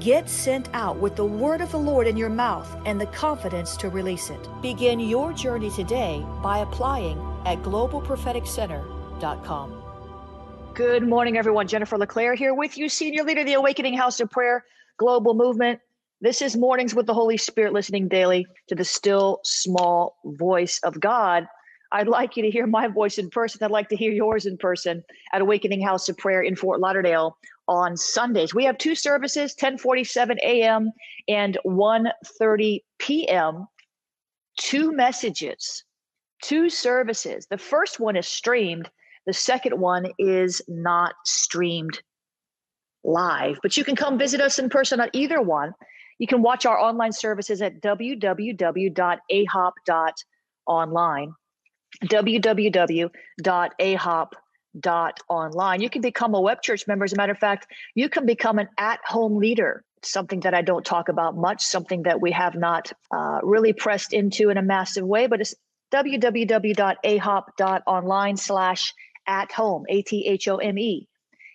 Get sent out with the word of the Lord in your mouth and the confidence to release it. Begin your journey today by applying at globalpropheticcenter.com. Good morning, everyone. Jennifer LeClaire here with you, Senior Leader of the Awakening House of Prayer Global Movement. This is Mornings with the Holy Spirit, listening daily to the still small voice of God. I'd like you to hear my voice in person. I'd like to hear yours in person at Awakening House of Prayer in Fort Lauderdale on Sundays. We have two services, 1047 a.m. and 1:30 p.m. Two messages, two services. The first one is streamed. The second one is not streamed live, but you can come visit us in person on either one. You can watch our online services at www.ahop.online. www.ahop.online dot online. You can become a web church member. As a matter of fact, you can become an at-home leader. Something that I don't talk about much, something that we have not uh, really pressed into in a massive way, but it's www.ahop.online slash at home, A-T-H-O-M-E.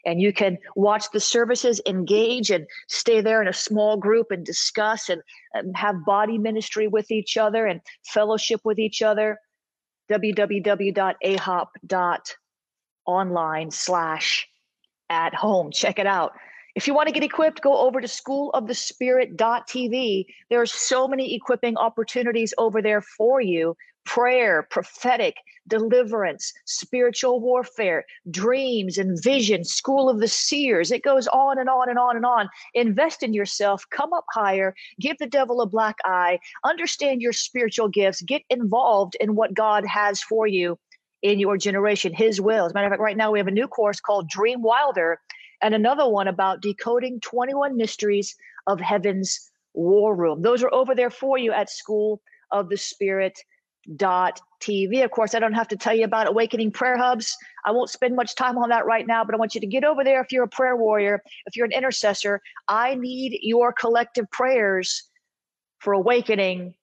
And you can watch the services, engage, and stay there in a small group and discuss and, and have body ministry with each other and fellowship with each other. www.ahop.online online slash at home. Check it out. If you want to get equipped, go over to schoolofthespirit.tv. There are so many equipping opportunities over there for you prayer, prophetic, deliverance, spiritual warfare, dreams and vision, school of the seers. It goes on and on and on and on. Invest in yourself, come up higher, give the devil a black eye, understand your spiritual gifts, get involved in what God has for you in your generation, His will. As a matter of fact, right now we have a new course called Dream Wilder and another one about decoding 21 mysteries of heaven's war room. Those are over there for you at School of the Spirit dot tv of course i don't have to tell you about awakening prayer hubs i won't spend much time on that right now but i want you to get over there if you're a prayer warrior if you're an intercessor i need your collective prayers for awakening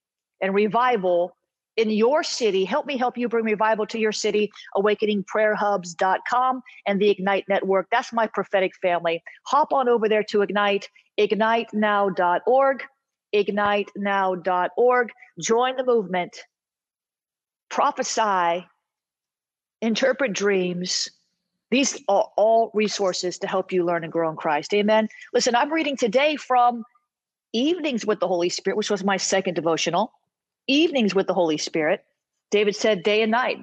and revival in your city. Help me help you bring revival to your city. AwakeningPrayerHubs.com and the Ignite Network. That's my prophetic family. Hop on over there to Ignite, ignitenow.org, ignitenow.org. Join the movement. Prophesy, interpret dreams. These are all resources to help you learn and grow in Christ. Amen. Listen, I'm reading today from Evenings with the Holy Spirit, which was my second devotional evenings with the Holy Spirit. David said day and night,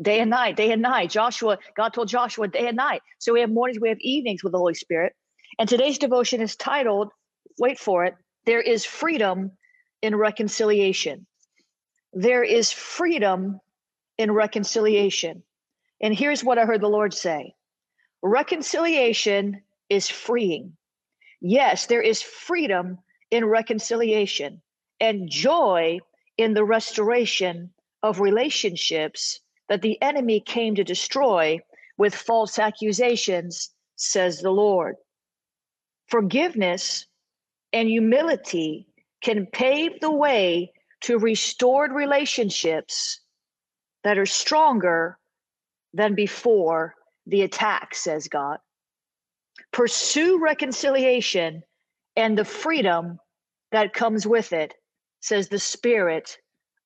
day and night, day and night. Joshua, God told Joshua day and night. So we have mornings, we have evenings with the Holy Spirit. And today's devotion is titled, wait for it, There is Freedom in Reconciliation. There is freedom in reconciliation. And here's what I heard the Lord say Reconciliation is freeing. Yes, there is freedom in reconciliation, and joy in the restoration of relationships that the enemy came to destroy with false accusations, says the Lord. Forgiveness and humility can pave the way to restored relationships that are stronger than before the attack, says God. Pursue reconciliation and the freedom that comes with it, says the Spirit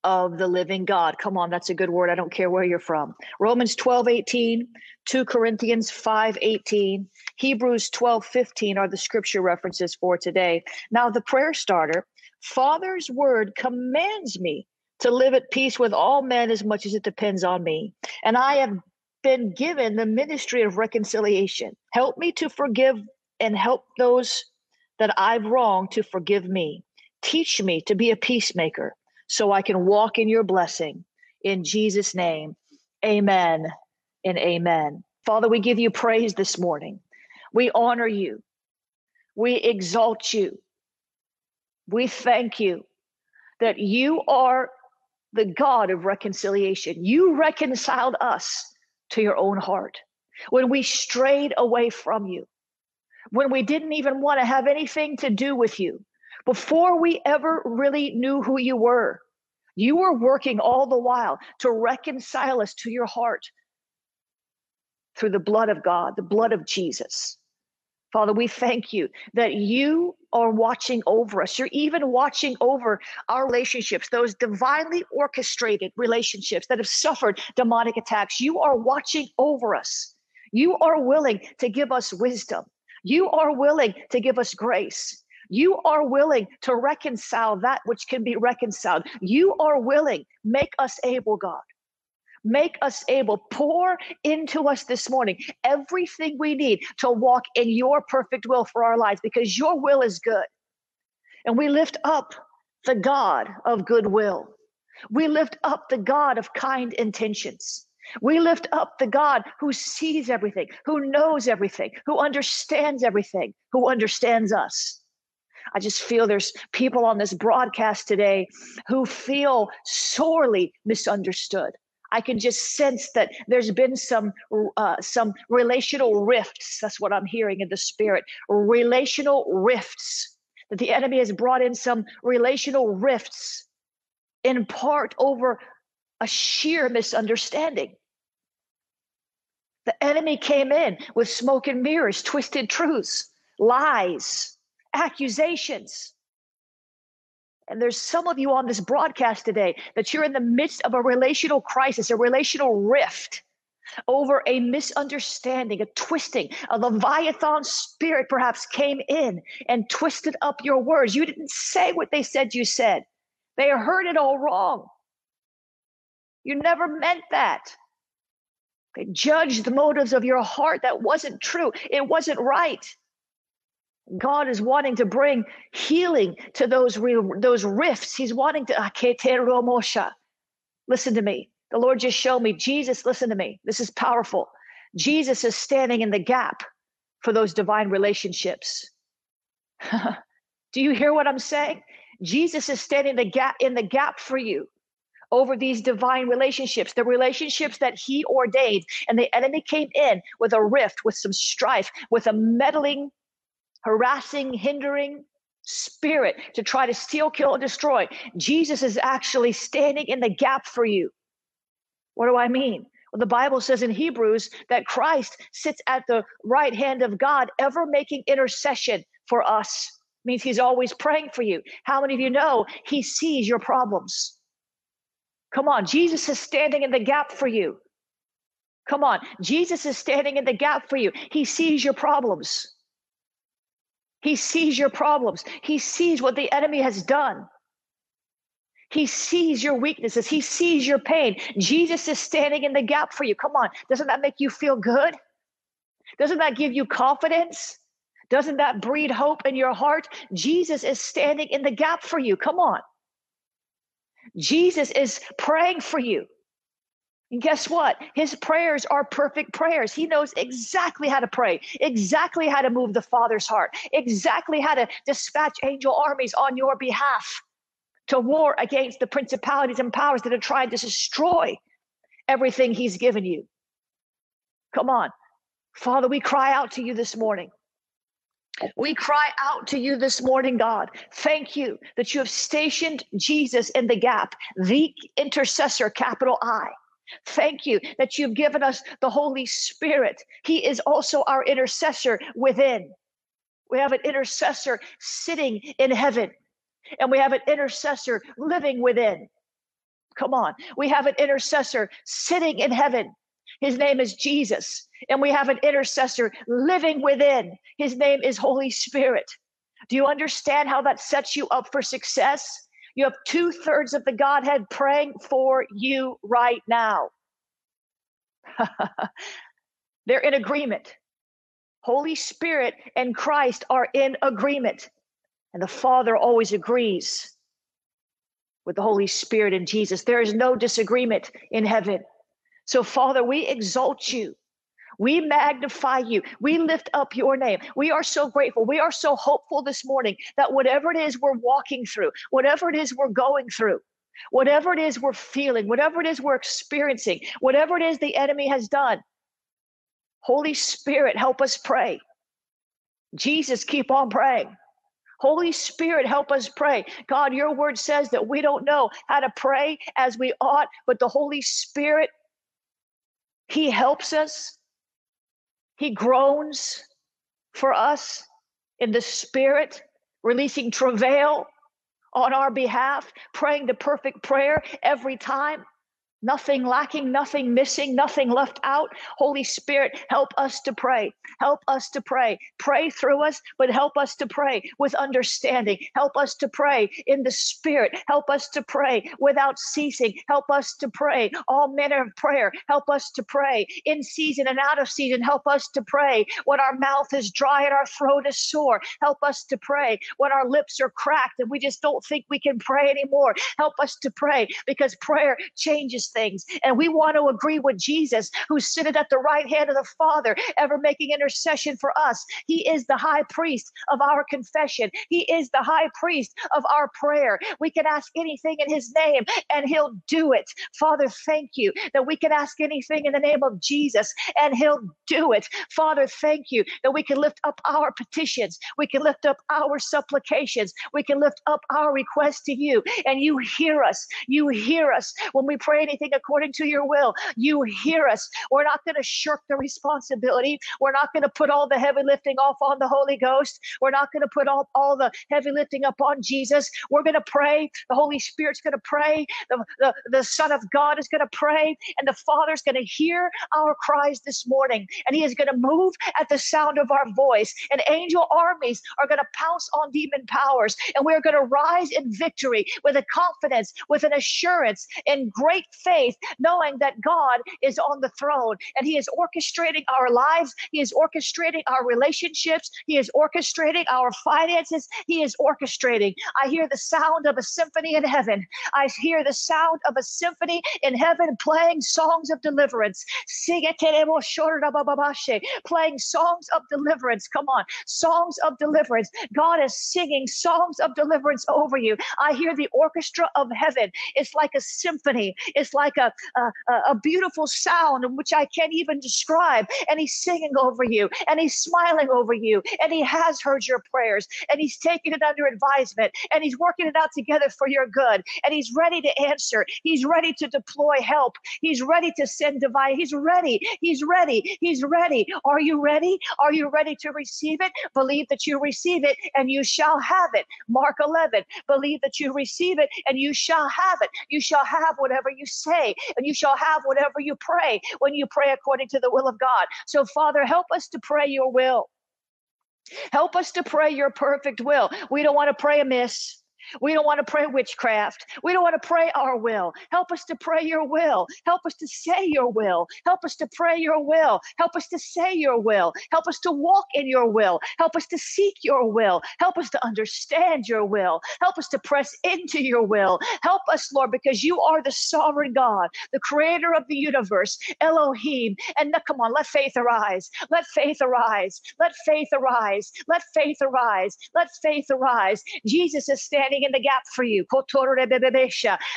of the living God. Come on, that's a good word. I don't care where you're from. Romans 12, 18, 2 Corinthians 5, 18, Hebrews 12, 15 are the scripture references for today. Now, the prayer starter Father's word commands me to live at peace with all men as much as it depends on me. And I have been given the ministry of reconciliation. Help me to forgive and help those that I've wronged to forgive me. Teach me to be a peacemaker so I can walk in your blessing. In Jesus' name, amen and amen. Father, we give you praise this morning. We honor you. We exalt you. We thank you that you are the God of reconciliation. You reconciled us to your own heart when we strayed away from you, when we didn't even want to have anything to do with you, before we ever really knew who you were. You were working all the while to reconcile us to your heart through the blood of God, the blood of Jesus. Father, we thank you that you are watching over us. You're even watching over our relationships, those divinely orchestrated relationships that have suffered demonic attacks. You are watching over us. You are willing to give us wisdom. You are willing to give us grace. You are willing to reconcile that which can be reconciled. You are willing. Make us able, God. Make us able, pour into us this morning everything we need to walk in your perfect will for our lives because your will is good. And we lift up the God of goodwill. We lift up the God of kind intentions. We lift up the God who sees everything, who knows everything, who understands everything, who understands us. I just feel there's people on this broadcast today who feel sorely misunderstood. I can just sense that there's been some uh, some relational rifts. That's what I'm hearing in the spirit. Relational rifts that the enemy has brought in some relational rifts, in part over a sheer misunderstanding. The enemy came in with smoke and mirrors, twisted truths, lies, accusations. And there's some of you on this broadcast today that you're in the midst of a relational crisis, a relational rift over a misunderstanding, a twisting. A Leviathan spirit perhaps came in and twisted up your words. You didn't say what they said you said, they heard it all wrong. You never meant that. They judged the motives of your heart. That wasn't true. It wasn't right. God is wanting to bring healing to those real, those rifts. He's wanting to Listen to me. The Lord just showed me Jesus. Listen to me. This is powerful. Jesus is standing in the gap for those divine relationships. Do you hear what I'm saying? Jesus is standing the gap in the gap for you over these divine relationships, the relationships that he ordained. And the enemy came in with a rift, with some strife, with a meddling harassing, hindering spirit to try to steal, kill, and destroy. Jesus is actually standing in the gap for you. What do I mean? Well, the Bible says in Hebrews that Christ sits at the right hand of God, ever making intercession for us. Means he's always praying for you. How many of you know he sees your problems? Come on, Jesus is standing in the gap for you. Come on, Jesus is standing in the gap for you. He sees your problems. He sees your problems. He sees what the enemy has done. He sees your weaknesses. He sees your pain. Jesus is standing in the gap for you. Come on. Doesn't that make you feel good? Doesn't that give you confidence? Doesn't that breed hope in your heart? Jesus is standing in the gap for you. Come on. Jesus is praying for you. Guess what? His prayers are perfect prayers. He knows exactly how to pray, exactly how to move the Father's heart, exactly how to dispatch angel armies on your behalf to war against the principalities and powers that are trying to destroy everything He's given you. Come on. Father, we cry out to you this morning. We cry out to you this morning, God. Thank you that you have stationed Jesus in the gap, the intercessor, capital I. Thank you that you've given us the Holy Spirit. He is also our intercessor within. We have an intercessor sitting in heaven, and we have an intercessor living within. Come on. We have an intercessor sitting in heaven. His name is Jesus. And we have an intercessor living within. His name is Holy Spirit. Do you understand how that sets you up for success? You have two thirds of the Godhead praying for you right now. They're in agreement. Holy Spirit and Christ are in agreement. And the Father always agrees with the Holy Spirit and Jesus. There is no disagreement in heaven. So, Father, we exalt you. We magnify you. We lift up your name. We are so grateful. We are so hopeful this morning that whatever it is we're walking through, whatever it is we're going through, whatever it is we're feeling, whatever it is we're experiencing, whatever it is the enemy has done, Holy Spirit, help us pray. Jesus, keep on praying. Holy Spirit, help us pray. God, your word says that we don't know how to pray as we ought, but the Holy Spirit, He helps us. He groans for us in the Spirit, releasing travail on our behalf, praying the perfect prayer every time nothing lacking, nothing missing, nothing left out. Holy Spirit, help us to pray. Help us to pray. Pray through us, but help us to pray with understanding. Help us to pray in the Spirit. Help us to pray without ceasing. Help us to pray all manner of prayer. Help us to pray in season and out of season. Help us to pray when our mouth is dry and our throat is sore. Help us to pray when our lips are cracked and we just don't think we can pray anymore. Help us to pray because prayer changes things. And we want to agree with Jesus, who's seated at the right hand of the Father, ever making intercession for us. He is the high priest of our confession, He is the high priest of our prayer. We can ask anything in His name, and He'll do it. Father, thank you that we can ask anything in the name of Jesus, and He'll do it. Father, thank you that we can lift up our petitions, we can lift up our supplications, we can lift up our requests to you, and you hear us. You hear us when we pray anything according to your will. You hear us. We're not going to shirk the responsibility. We're not going to put all the heavy lifting off on the Holy Ghost. We're not going to put all, all the heavy lifting up on Jesus. We're going to pray. The Holy Spirit's going to pray. The, the, the Son of God is going to pray. And the Father's going to hear our cries this morning. And He is going to move at the sound of our voice. And angel armies are going to pounce on demon powers. And we're going to rise in victory with a confidence, with an assurance, in great faith knowing that God is on the throne and He is orchestrating our lives. He is orchestrating our relationships. He is orchestrating our finances. He is orchestrating. I hear the sound of a symphony in heaven. I hear the sound of a symphony in heaven playing songs of deliverance. Playing songs of deliverance. Come on, songs of deliverance. God is singing songs of deliverance over you. I hear the orchestra of heaven. It's like a symphony. It's like a, a, a beautiful sound which I can't even describe. And he's singing over you and he's smiling over you and he has heard your prayers and he's taking it under advisement and he's working it out together for your good and he's ready to answer. He's ready to deploy help. He's ready to send divine. He's ready. He's ready. He's ready. Are you ready? Are you ready to receive it? Believe that you receive it and you shall have it. Mark 11. Believe that you receive it and you shall have it. You shall have whatever you say and you shall have whatever you pray when you pray according to the will of God. So, Father, help us to pray your will. Help us to pray your perfect will. We don't want to pray amiss. We don't want to pray witchcraft. We don't want to pray our will. Help us to pray your will. Help us to say your will. Help us to pray your will. Help us to say your will. Help us to walk in your will. Help us to seek your will. Help us to understand your will. Help us to press into your will. Help us, Lord, because you are the sovereign God, the creator of the universe, Elohim. And now, come on, let faith arise. Let faith arise. Let faith arise. Let faith arise. Let faith arise. Jesus is standing standing in the gap for you.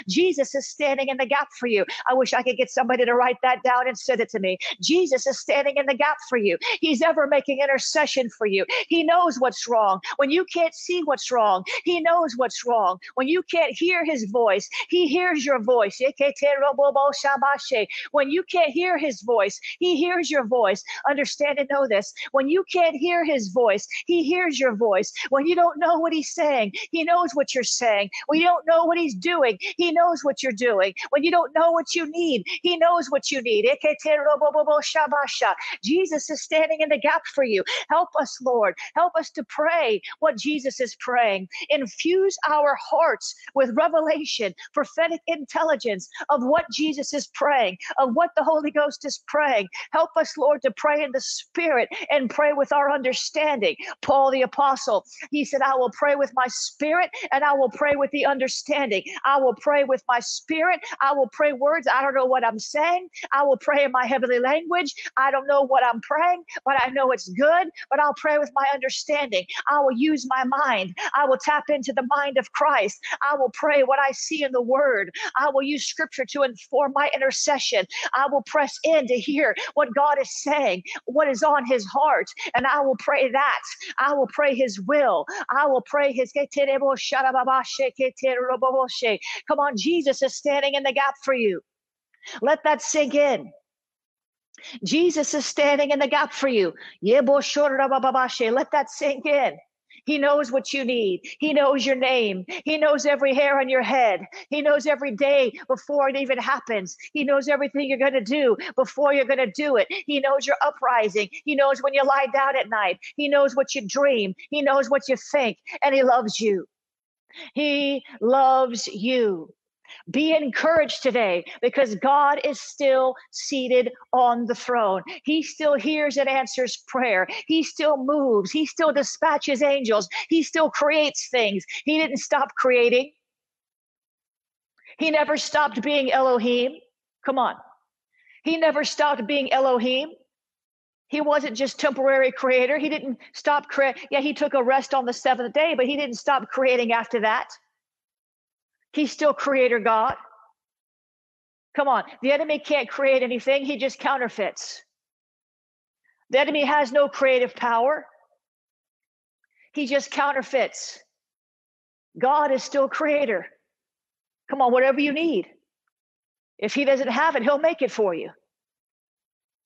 Jesus is standing in the gap for you. I wish I could get somebody to write that down and send it to me. Jesus is standing in the gap for you. He's ever making intercession for you. He knows what's wrong. When you can't see what's wrong, He knows what's wrong. When you can't hear His voice, He hears your voice. When you can't hear His voice, He hears your voice. Understand and know this. When you can't hear His voice, He hears your voice. When you don't know what He's saying, He knows what you're saying. We don't know what He's doing, He knows what you're doing. When you don't know what you need, He knows what you need. Jesus is standing in the gap for you. Help us, Lord. Help us to pray what Jesus is praying. Infuse our hearts with revelation, prophetic intelligence of what Jesus is praying, of what the Holy Ghost is praying. Help us, Lord, to pray in the Spirit and pray with our understanding. Paul the Apostle, he said, I will pray with my spirit and I will pray with the understanding. I will pray with my spirit. I will pray words. I don't know what I'm saying. I will pray in my heavenly language. I don't know what I'm praying, but I know it's good. But I'll pray with my understanding. I will use my mind. I will tap into the mind of Christ. I will pray what I see in the word. I will use scripture to inform my intercession. I will press in to hear what God is saying, what is on his heart, and I will pray that. I will pray his will. I will pray his. Come on, Jesus is standing in the gap for you. Let that sink in. Jesus is standing in the gap for you. Let that sink in. He knows what you need. He knows your name. He knows every hair on your head. He knows every day before it even happens. He knows everything you're going to do before you're going to do it. He knows your uprising. He knows when you lie down at night. He knows what you dream. He knows what you think. And He loves you. He loves you. Be encouraged today because God is still seated on the throne. He still hears and answers prayer. He still moves. He still dispatches angels. He still creates things. He didn't stop creating. He never stopped being Elohim. Come on. He never stopped being Elohim. He wasn't just temporary creator. He didn't stop create. Yeah, he took a rest on the seventh day, but he didn't stop creating after that. He's still creator God. Come on. The enemy can't create anything, he just counterfeits. The enemy has no creative power, he just counterfeits. God is still creator. Come on, whatever you need. If he doesn't have it, he'll make it for you.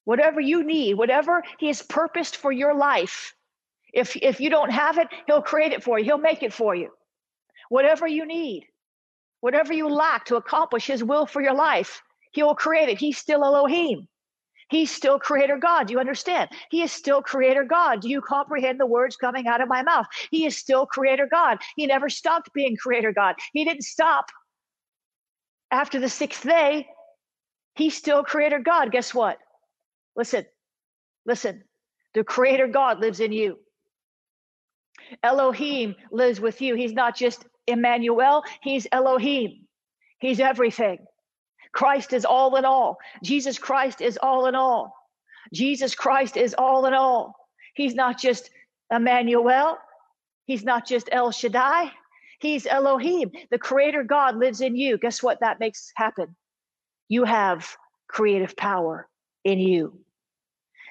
Whatever you need, whatever he has purposed for your life, if, if you don't have it, he'll create it for you. He'll make it for you. Whatever you need. Whatever you lack to accomplish His will for your life, He will create it. He's still Elohim. He's still creator God. Do you understand? He is still creator God. Do you comprehend the words coming out of my mouth? He is still creator God. He never stopped being creator God. He didn't stop after the sixth day. He's still creator God. Guess what? Listen, listen. The creator God lives in you. Elohim lives with you. He's not just Emmanuel, he's Elohim. He's everything. Christ is all in all. Jesus Christ is all in all. Jesus Christ is all in all. He's not just Emmanuel. He's not just El Shaddai. He's Elohim. The creator God lives in you. Guess what that makes happen? You have creative power in you.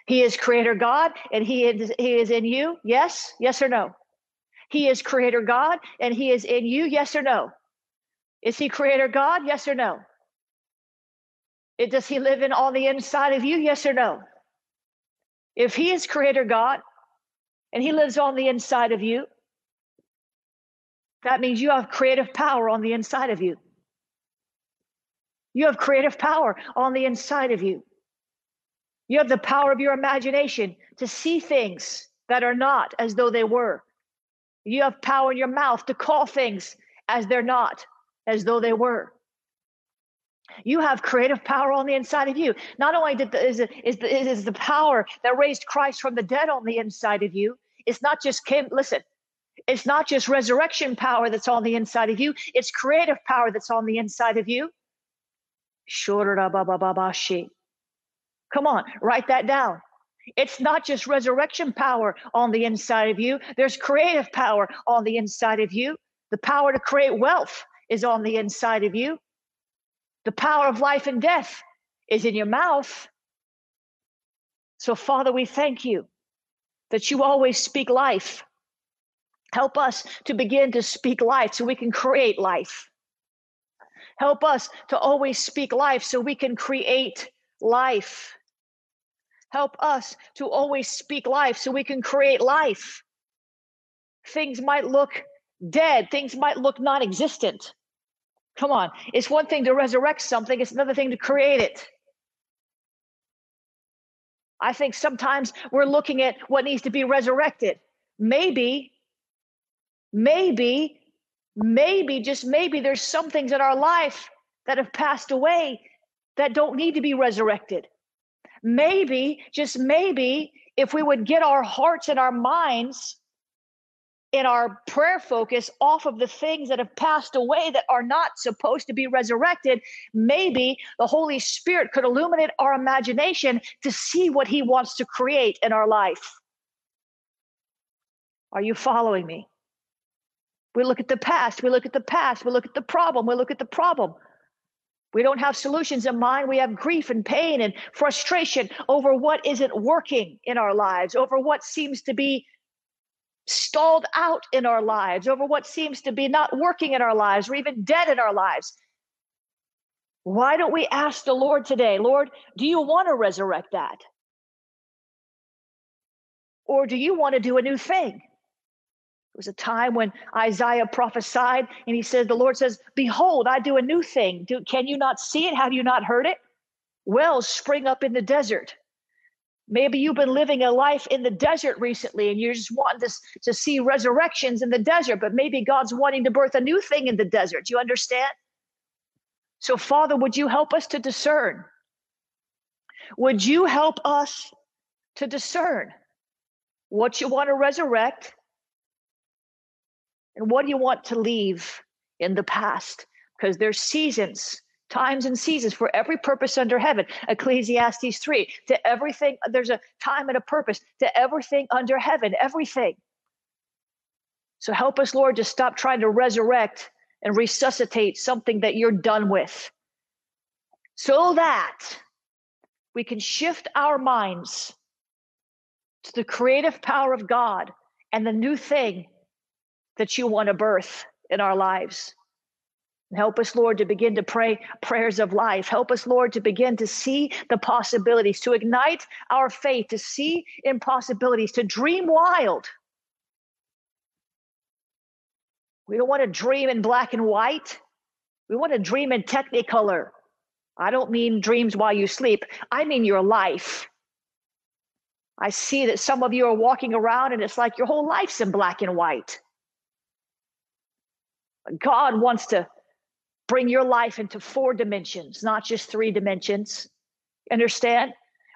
He is creator God and he is, he is in you. Yes? Yes or no? He is creator God and he is in you, yes or no? Is he creator God? Yes or no? It, does he live in on the inside of you? Yes or no? If he is creator God and he lives on the inside of you, that means you have creative power on the inside of you. You have creative power on the inside of you. You have the power of your imagination to see things that are not as though they were. You have power in your mouth to call things as they're not, as though they were. You have creative power on the inside of you. Not only did the, is, it, is, the, is the power that raised Christ from the dead on the inside of you, it's not just came, listen, it's not just resurrection power that's on the inside of you, it's creative power that's on the inside of you. Come on, write that down. It's not just resurrection power on the inside of you, there's creative power on the inside of you. The power to create wealth is on the inside of you. The power of life and death is in your mouth. So, Father, we thank you that you always speak life. Help us to begin to speak life so we can create life. Help us to always speak life so we can create life. Help us to always speak life so we can create life. Things might look dead, things might look non existent. Come on, it's one thing to resurrect something, it's another thing to create it. I think sometimes we're looking at what needs to be resurrected. Maybe, maybe, maybe, just maybe there's some things in our life that have passed away that don't need to be resurrected. Maybe, just maybe, if we would get our hearts and our minds in our prayer focus off of the things that have passed away that are not supposed to be resurrected, maybe the Holy Spirit could illuminate our imagination to see what He wants to create in our life. Are you following me? We look at the past, we look at the past, we look at the problem, we look at the problem. We don't have solutions in mind. We have grief and pain and frustration over what isn't working in our lives, over what seems to be stalled out in our lives, over what seems to be not working in our lives or even dead in our lives. Why don't we ask the Lord today, Lord, do you want to resurrect that? Or do you want to do a new thing? It was a time when Isaiah prophesied and he said, The Lord says, Behold, I do a new thing. Do, can you not see it? Have you not heard it? Wells spring up in the desert. Maybe you've been living a life in the desert recently and you're just wanting to, to see resurrections in the desert, but maybe God's wanting to birth a new thing in the desert. Do you understand? So, Father, would you help us to discern? Would you help us to discern what you want to resurrect and what do you want to leave in the past? Because there's seasons times and seasons for every purpose under heaven. Ecclesiastes 3. To everything, there's a time and a purpose to everything under heaven, everything. So help us, Lord, to stop trying to resurrect and resuscitate something that you're done with so that we can shift our minds to the creative power of God and the new thing that you want to birth in our lives. Help us, Lord, to begin to pray prayers of life. Help us, Lord, to begin to see the possibilities, to ignite our faith, to see impossibilities, to dream wild. We don't want to dream in black and white. We want to dream in technicolor. I don't mean dreams while you sleep, I mean your life. I see that some of you are walking around and it's like your whole life's in black and white. God wants to bring your life into four dimensions, not just three dimensions. Understand?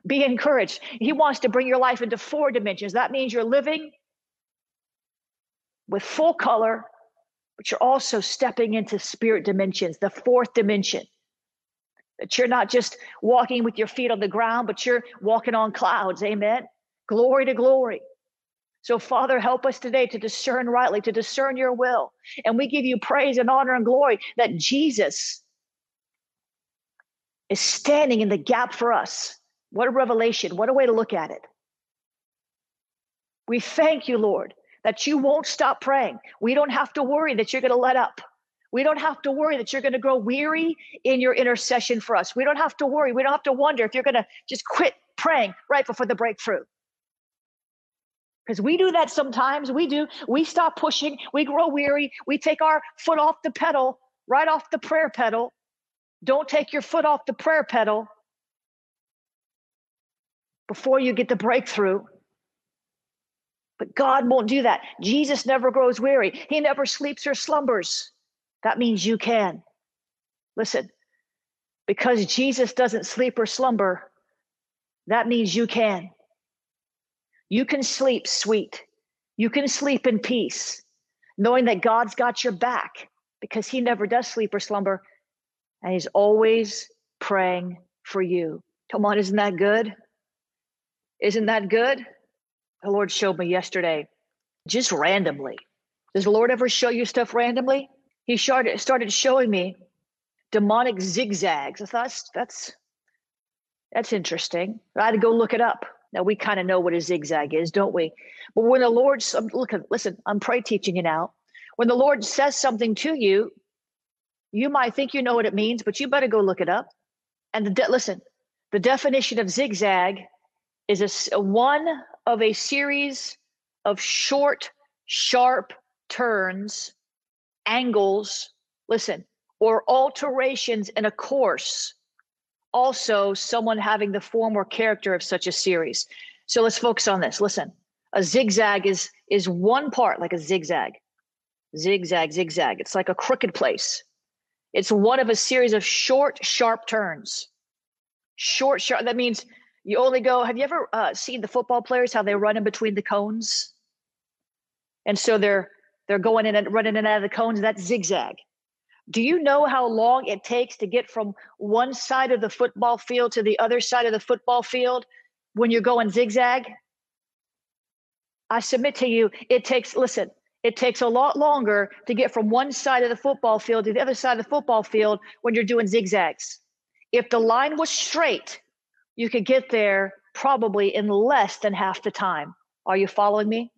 Be encouraged. He wants to bring your life into four dimensions. That means you're living with full color, but you're also stepping into spirit dimensions, the fourth dimension. That you're not just walking with your feet on the ground, but you're walking on clouds. Amen. Glory to glory. So, Father, help us today to discern rightly, to discern your will. And we give you praise and honor and glory that Jesus is standing in the gap for us. What a revelation. What a way to look at it. We thank you, Lord, that you won't stop praying. We don't have to worry that you're going to let up. We don't have to worry that you're going to grow weary in your intercession for us. We don't have to worry. We don't have to wonder if you're going to just quit praying right before the breakthrough because we do that sometimes. We do. We stop pushing. We grow weary. We take our foot off the pedal, right off the prayer pedal. Don't take your foot off the prayer pedal before you get the breakthrough. But God won't do that. Jesus never grows weary, He never sleeps or slumbers. That means you can. Listen, because Jesus doesn't sleep or slumber, that means you can. You can sleep sweet. You can sleep in peace, knowing that God's got your back because He never does sleep or slumber. And He's always praying for you. Come on, isn't that good? Isn't that good? The Lord showed me yesterday, just randomly. Does the Lord ever show you stuff randomly? He started showing me demonic zigzags. I thought that's, that's interesting. I had to go look it up. Now we kind of know what a zigzag is, don't we? But when the Lord um, look, listen, I'm pray teaching you now. When the Lord says something to you, you might think you know what it means, but you better go look it up. And the de- listen, the definition of zigzag is a one of a series of short, sharp turns, angles. Listen, or alterations in a course. Also, someone having the form or character of such a series. So let's focus on this. Listen, a zigzag is is one part like a zigzag, zigzag, zigzag. It's like a crooked place. It's one of a series of short, sharp turns. Short, sharp. That means you only go. Have you ever uh, seen the football players how they run in between the cones? And so they're they're going in and running in and out of the cones. That's zigzag. Do you know how long it takes to get from one side of the football field to the other side of the football field when you're going zigzag? I submit to you, it takes, listen, it takes a lot longer to get from one side of the football field to the other side of the football field when you're doing zigzags. If the line was straight, you could get there probably in less than half the time. Are you following me?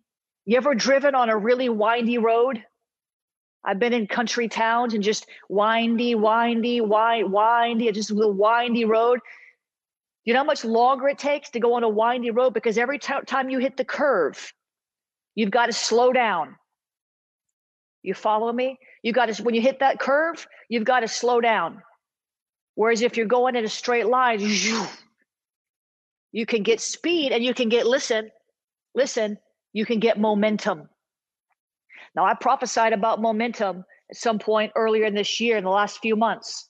You ever driven on a really windy road? I've been in country towns and just windy, windy, wind, windy, just a little windy road. You know how much longer it takes to go on a windy road? Because every t- time you hit the curve, you've got to slow down. You follow me? You got to, when you hit that curve, you've got to slow down. Whereas if you're going in a straight line, you can get speed and you can get, listen, listen, you can get momentum. Now, I prophesied about momentum at some point earlier in this year, in the last few months.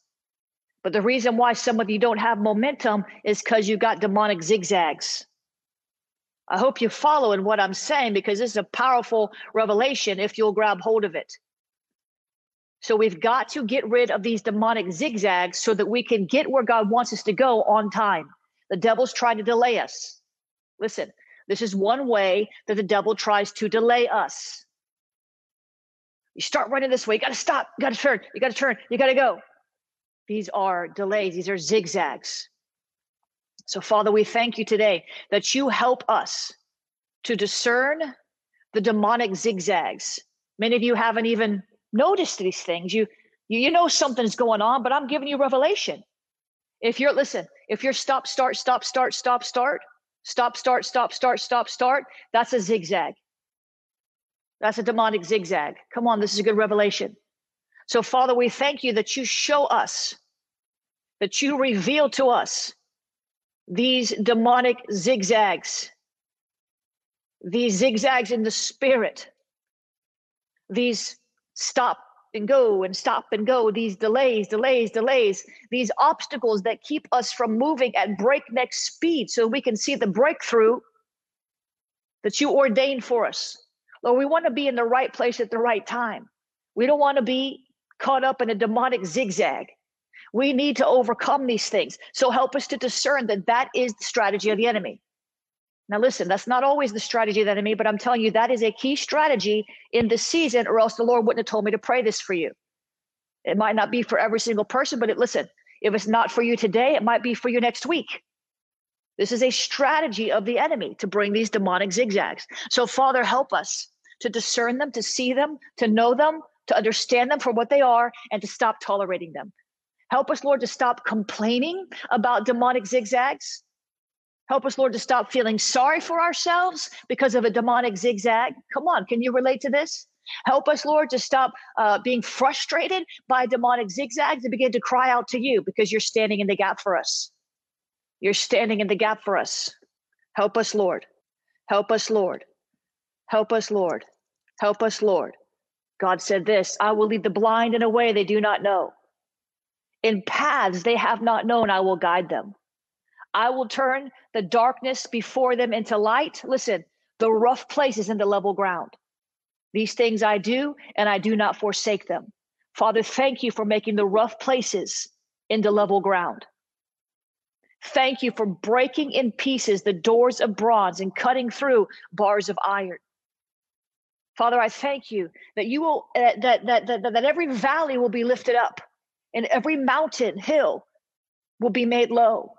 But the reason why some of you don't have momentum is because you got demonic zigzags. I hope you're following what I'm saying because this is a powerful revelation if you'll grab hold of it. So we've got to get rid of these demonic zigzags so that we can get where God wants us to go on time. The devil's trying to delay us. Listen, this is one way that the devil tries to delay us. You start running this way. You got to stop. You got to turn. You got to turn. You got to go. These are delays. These are zigzags. So, Father, we thank you today that you help us to discern the demonic zigzags. Many of you haven't even noticed these things. You, you, you know something's going on, but I'm giving you revelation. If you're, listen, if you're stop, start, stop, start, stop, start, stop, start, stop, start, stop, start, that's a zigzag. That's a demonic zigzag. Come on, this is a good revelation. So, Father, we thank you that you show us, that you reveal to us these demonic zigzags, these zigzags in the spirit, these stop and go and stop and go, these delays, delays, delays, these obstacles that keep us from moving at breakneck speed so we can see the breakthrough that you ordained for us. Lord, we want to be in the right place at the right time. We don't want to be caught up in a demonic zigzag. We need to overcome these things. So help us to discern that that is the strategy of the enemy. Now, listen, that's not always the strategy of the enemy, but I'm telling you that is a key strategy in this season, or else the Lord wouldn't have told me to pray this for you. It might not be for every single person, but it, listen, if it's not for you today, it might be for you next week. This is a strategy of the enemy to bring these demonic zigzags. So, Father, help us to discern them, to see them, to know them, to understand them for what they are, and to stop tolerating them. Help us, Lord, to stop complaining about demonic zigzags. Help us, Lord, to stop feeling sorry for ourselves because of a demonic zigzag. Come on, can you relate to this? Help us, Lord, to stop uh, being frustrated by demonic zigzags and begin to cry out to you because you're standing in the gap for us. You're standing in the gap for us. Help us, Lord. Help us, Lord. Help us, Lord. Help us, Lord. God said this I will lead the blind in a way they do not know. In paths they have not known, I will guide them. I will turn the darkness before them into light. Listen, the rough places into level ground. These things I do, and I do not forsake them. Father, thank you for making the rough places into level ground. Thank you for breaking in pieces the doors of bronze and cutting through bars of iron. Father, I thank you that you will uh, that, that that that every valley will be lifted up and every mountain hill will be made low.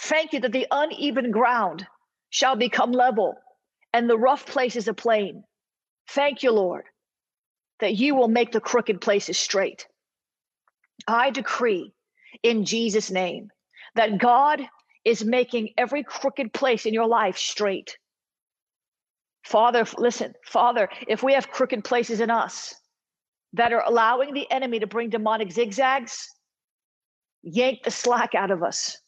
Thank you that the uneven ground shall become level and the rough places a plain. Thank you, Lord, that you will make the crooked places straight. I decree in Jesus' name that God is making every crooked place in your life straight. Father, listen, Father, if we have crooked places in us that are allowing the enemy to bring demonic zigzags, yank the slack out of us.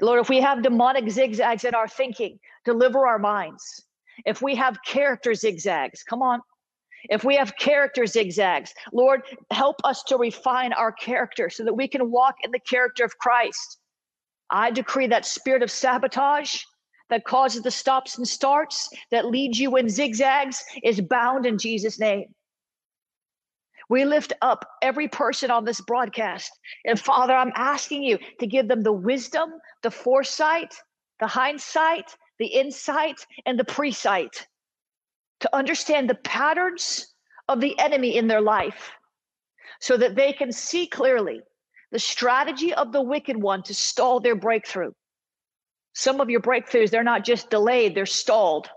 Lord, if we have demonic zigzags in our thinking, deliver our minds. If we have character zigzags, come on. If we have character zigzags, Lord, help us to refine our character so that we can walk in the character of Christ. I decree that spirit of sabotage that causes the stops and starts, that leads you in zigzags, is bound in Jesus' name. We lift up every person on this broadcast. And Father, I'm asking you to give them the wisdom, the foresight, the hindsight, the insight, and the presight to understand the patterns of the enemy in their life so that they can see clearly the strategy of the wicked one to stall their breakthrough. Some of your breakthroughs, they're not just delayed, they're stalled.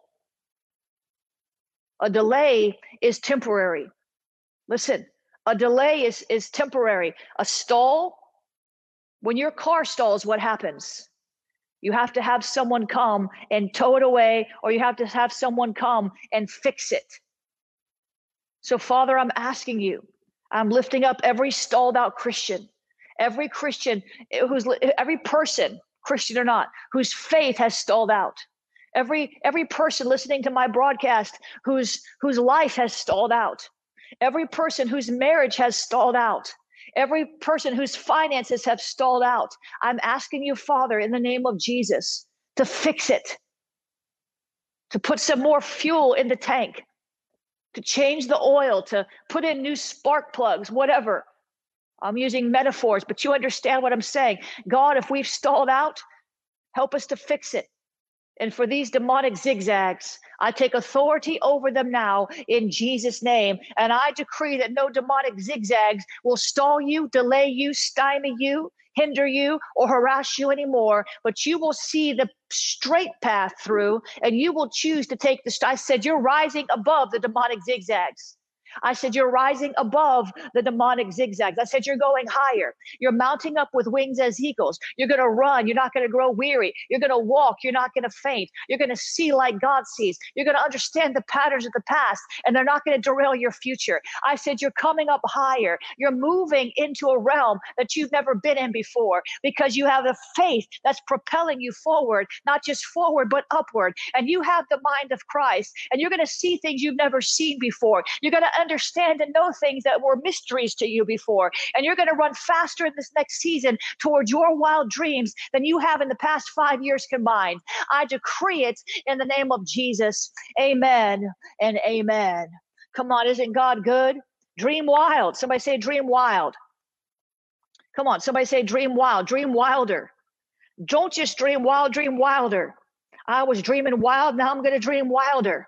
A delay is temporary. Listen, a delay is, is temporary. A stall, when your car stalls, what happens? You have to have someone come and tow it away, or you have to have someone come and fix it. So, Father, I'm asking you, I'm lifting up every stalled out Christian, every Christian eh, who's eh, every person Christian or not, whose faith has stalled out. Every every person listening to my broadcast whose whose life has stalled out. Every person whose marriage has stalled out. Every person whose finances have stalled out. I'm asking you, Father, in the name of Jesus, to fix it, to put some more fuel in the tank, to change the oil, to put in new spark plugs, whatever. I'm using metaphors, but you understand what I'm saying. God, if we've stalled out, help us to fix it. And for these demonic zigzags, I take authority over them now in Jesus' name. And I decree that no demonic zigzags will stall you, delay you, stymie you, hinder you, or harass you anymore. But you will see the straight path through and you will choose to take the. I said, You're rising above the demonic zigzags. I said, You're rising above the demonic zigzags. I said, You're going higher. You're mounting up with wings as eagles. You're going to run. You're not going to grow weary. You're going to walk. You're not going to faint. You're going to see like God sees. You're going to understand the patterns of the past, and they're not going to derail your future. I said, You're coming up higher. You're moving into a realm that you've never been in before because you have a faith that's propelling you forward, not just forward, but upward. And you have the mind of Christ, and you're going to see things you've never seen before. You're going to understand and know things that were mysteries to you before. And you're going to run faster in this next season towards your wild dreams than you have in the past five years combined. I decree it in the name of Jesus. Amen and amen. Come on, isn't God good? Dream wild. Somebody say, dream wild. Come on, somebody say, dream wild, dream wilder. Don't just dream wild, dream wilder. I was dreaming wild, now I'm going to dream wilder.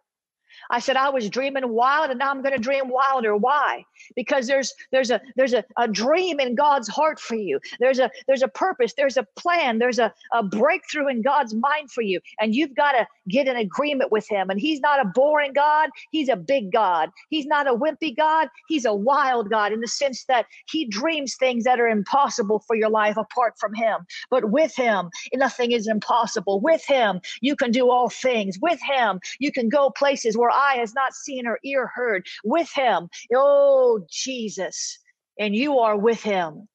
I said I was dreaming wild and now I'm going to dream wilder. Why? Because there's there's a there's a, a dream in God's heart for you. There's a there's a purpose, there's a plan, there's a, a breakthrough in God's mind for you. And you've got to get in agreement with him. And he's not a boring God, he's a big God. He's not a wimpy God, he's a wild God in the sense that he dreams things that are impossible for your life apart from him. But with him, nothing is impossible. With him, you can do all things. With him, you can go places where eye has not seen or ear heard with him. Oh, Jesus. And you are with him.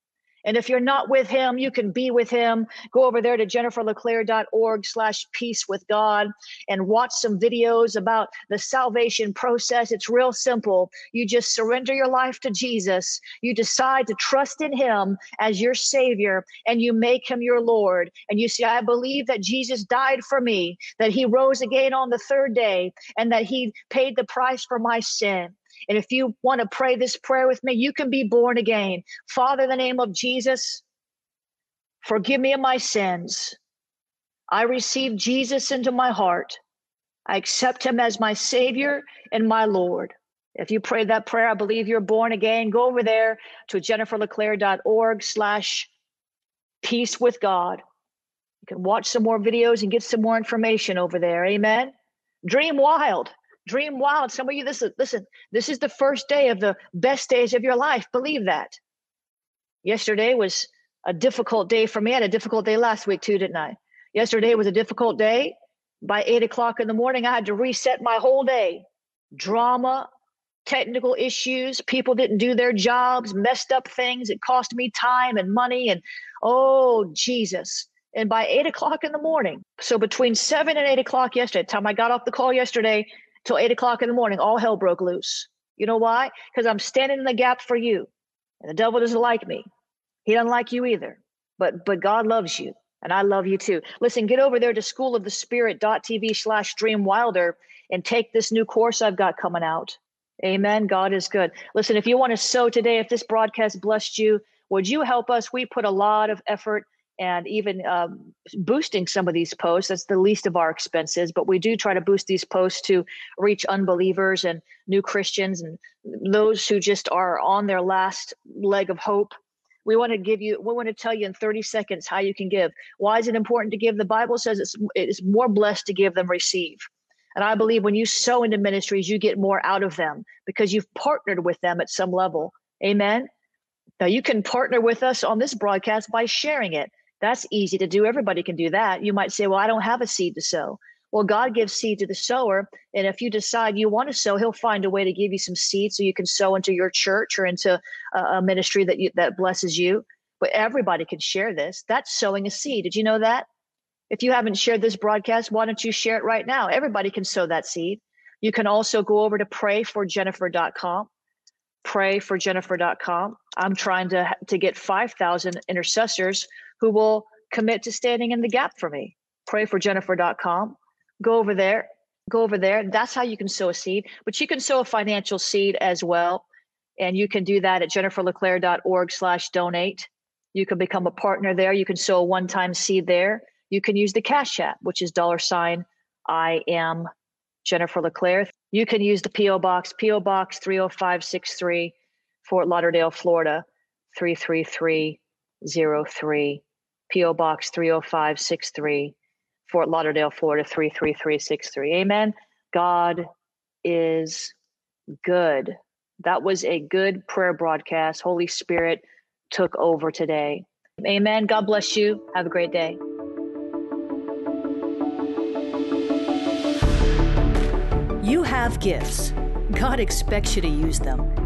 And if you're not with him, you can be with him. Go over there to jenniferleclaire.org slash peace with God and watch some videos about the salvation process. It's real simple. You just surrender your life to Jesus. You decide to trust in him as your savior and you make him your Lord. And you say, I believe that Jesus died for me, that he rose again on the third day, and that he paid the price for my sin. And if you want to pray this prayer with me, you can be born again. Father, in the name of Jesus, forgive me of my sins. I receive Jesus into my heart. I accept him as my Savior and my Lord. If you prayed that prayer, I believe you're born again. Go over there to jenniferleclaire.org slash peace with God. You can watch some more videos and get some more information over there. Amen. Dream wild. Dream wild. Some of you, this is, listen, this is the first day of the best days of your life. Believe that. Yesterday was a difficult day for me. I had a difficult day last week too, didn't I? Yesterday was a difficult day. By eight o'clock in the morning, I had to reset my whole day. Drama, technical issues, people didn't do their jobs, messed up things. It cost me time and money. And oh, Jesus. And by eight o'clock in the morning, so between seven and eight o'clock yesterday, time I got off the call yesterday till eight o'clock in the morning, all hell broke loose. You know why? Because I'm standing in the gap for you. And the devil doesn't like me. He doesn't like you either. But but God loves you. And I love you too. Listen, get over there to schoolofthespirit.tv slash dream wilder and take this new course I've got coming out. Amen. God is good. Listen, if you want to sow today, if this broadcast blessed you, would you help us? We put a lot of effort and even um, boosting some of these posts. That's the least of our expenses, but we do try to boost these posts to reach unbelievers and new Christians and those who just are on their last leg of hope. We want to give you, we want to tell you in 30 seconds how you can give. Why is it important to give? The Bible says it's, it's more blessed to give than receive. And I believe when you sow into ministries, you get more out of them because you've partnered with them at some level. Amen. Now, you can partner with us on this broadcast by sharing it. That's easy to do. Everybody can do that. You might say, Well, I don't have a seed to sow. Well, God gives seed to the sower. And if you decide you want to sow, He'll find a way to give you some seed so you can sow into your church or into a, ministry that you, that blesses you. But everybody can share this. That's sowing a seed. Did you know that? If you haven't shared this broadcast, why don't you share it right now? Everybody can sow that seed. You can also go over to prayforjennifer.com prayforjennifer.com. I'm trying to to get 5,000 intercessors who will commit to standing in the gap for me. Prayforjennifer.com. Go over there. Go over there. That's how you can sow a seed, but you can sow a financial seed as well. And you can do that at jenniferleclaire.org slash donate. You can become a partner there. You can sow a one-time seed there. You can use the Cash App, which is dollar sign I am Jennifer LeClaire. You can use the P.O. Box, P.O. Box 30563, Fort Lauderdale, Florida, 33303. P.O. Box 30563, Fort Lauderdale, Florida, 33363. Amen. God is good. That was a good prayer broadcast. Holy Spirit took over today. Amen. God bless you. Have a great day. You have gifts. God expects you to use them.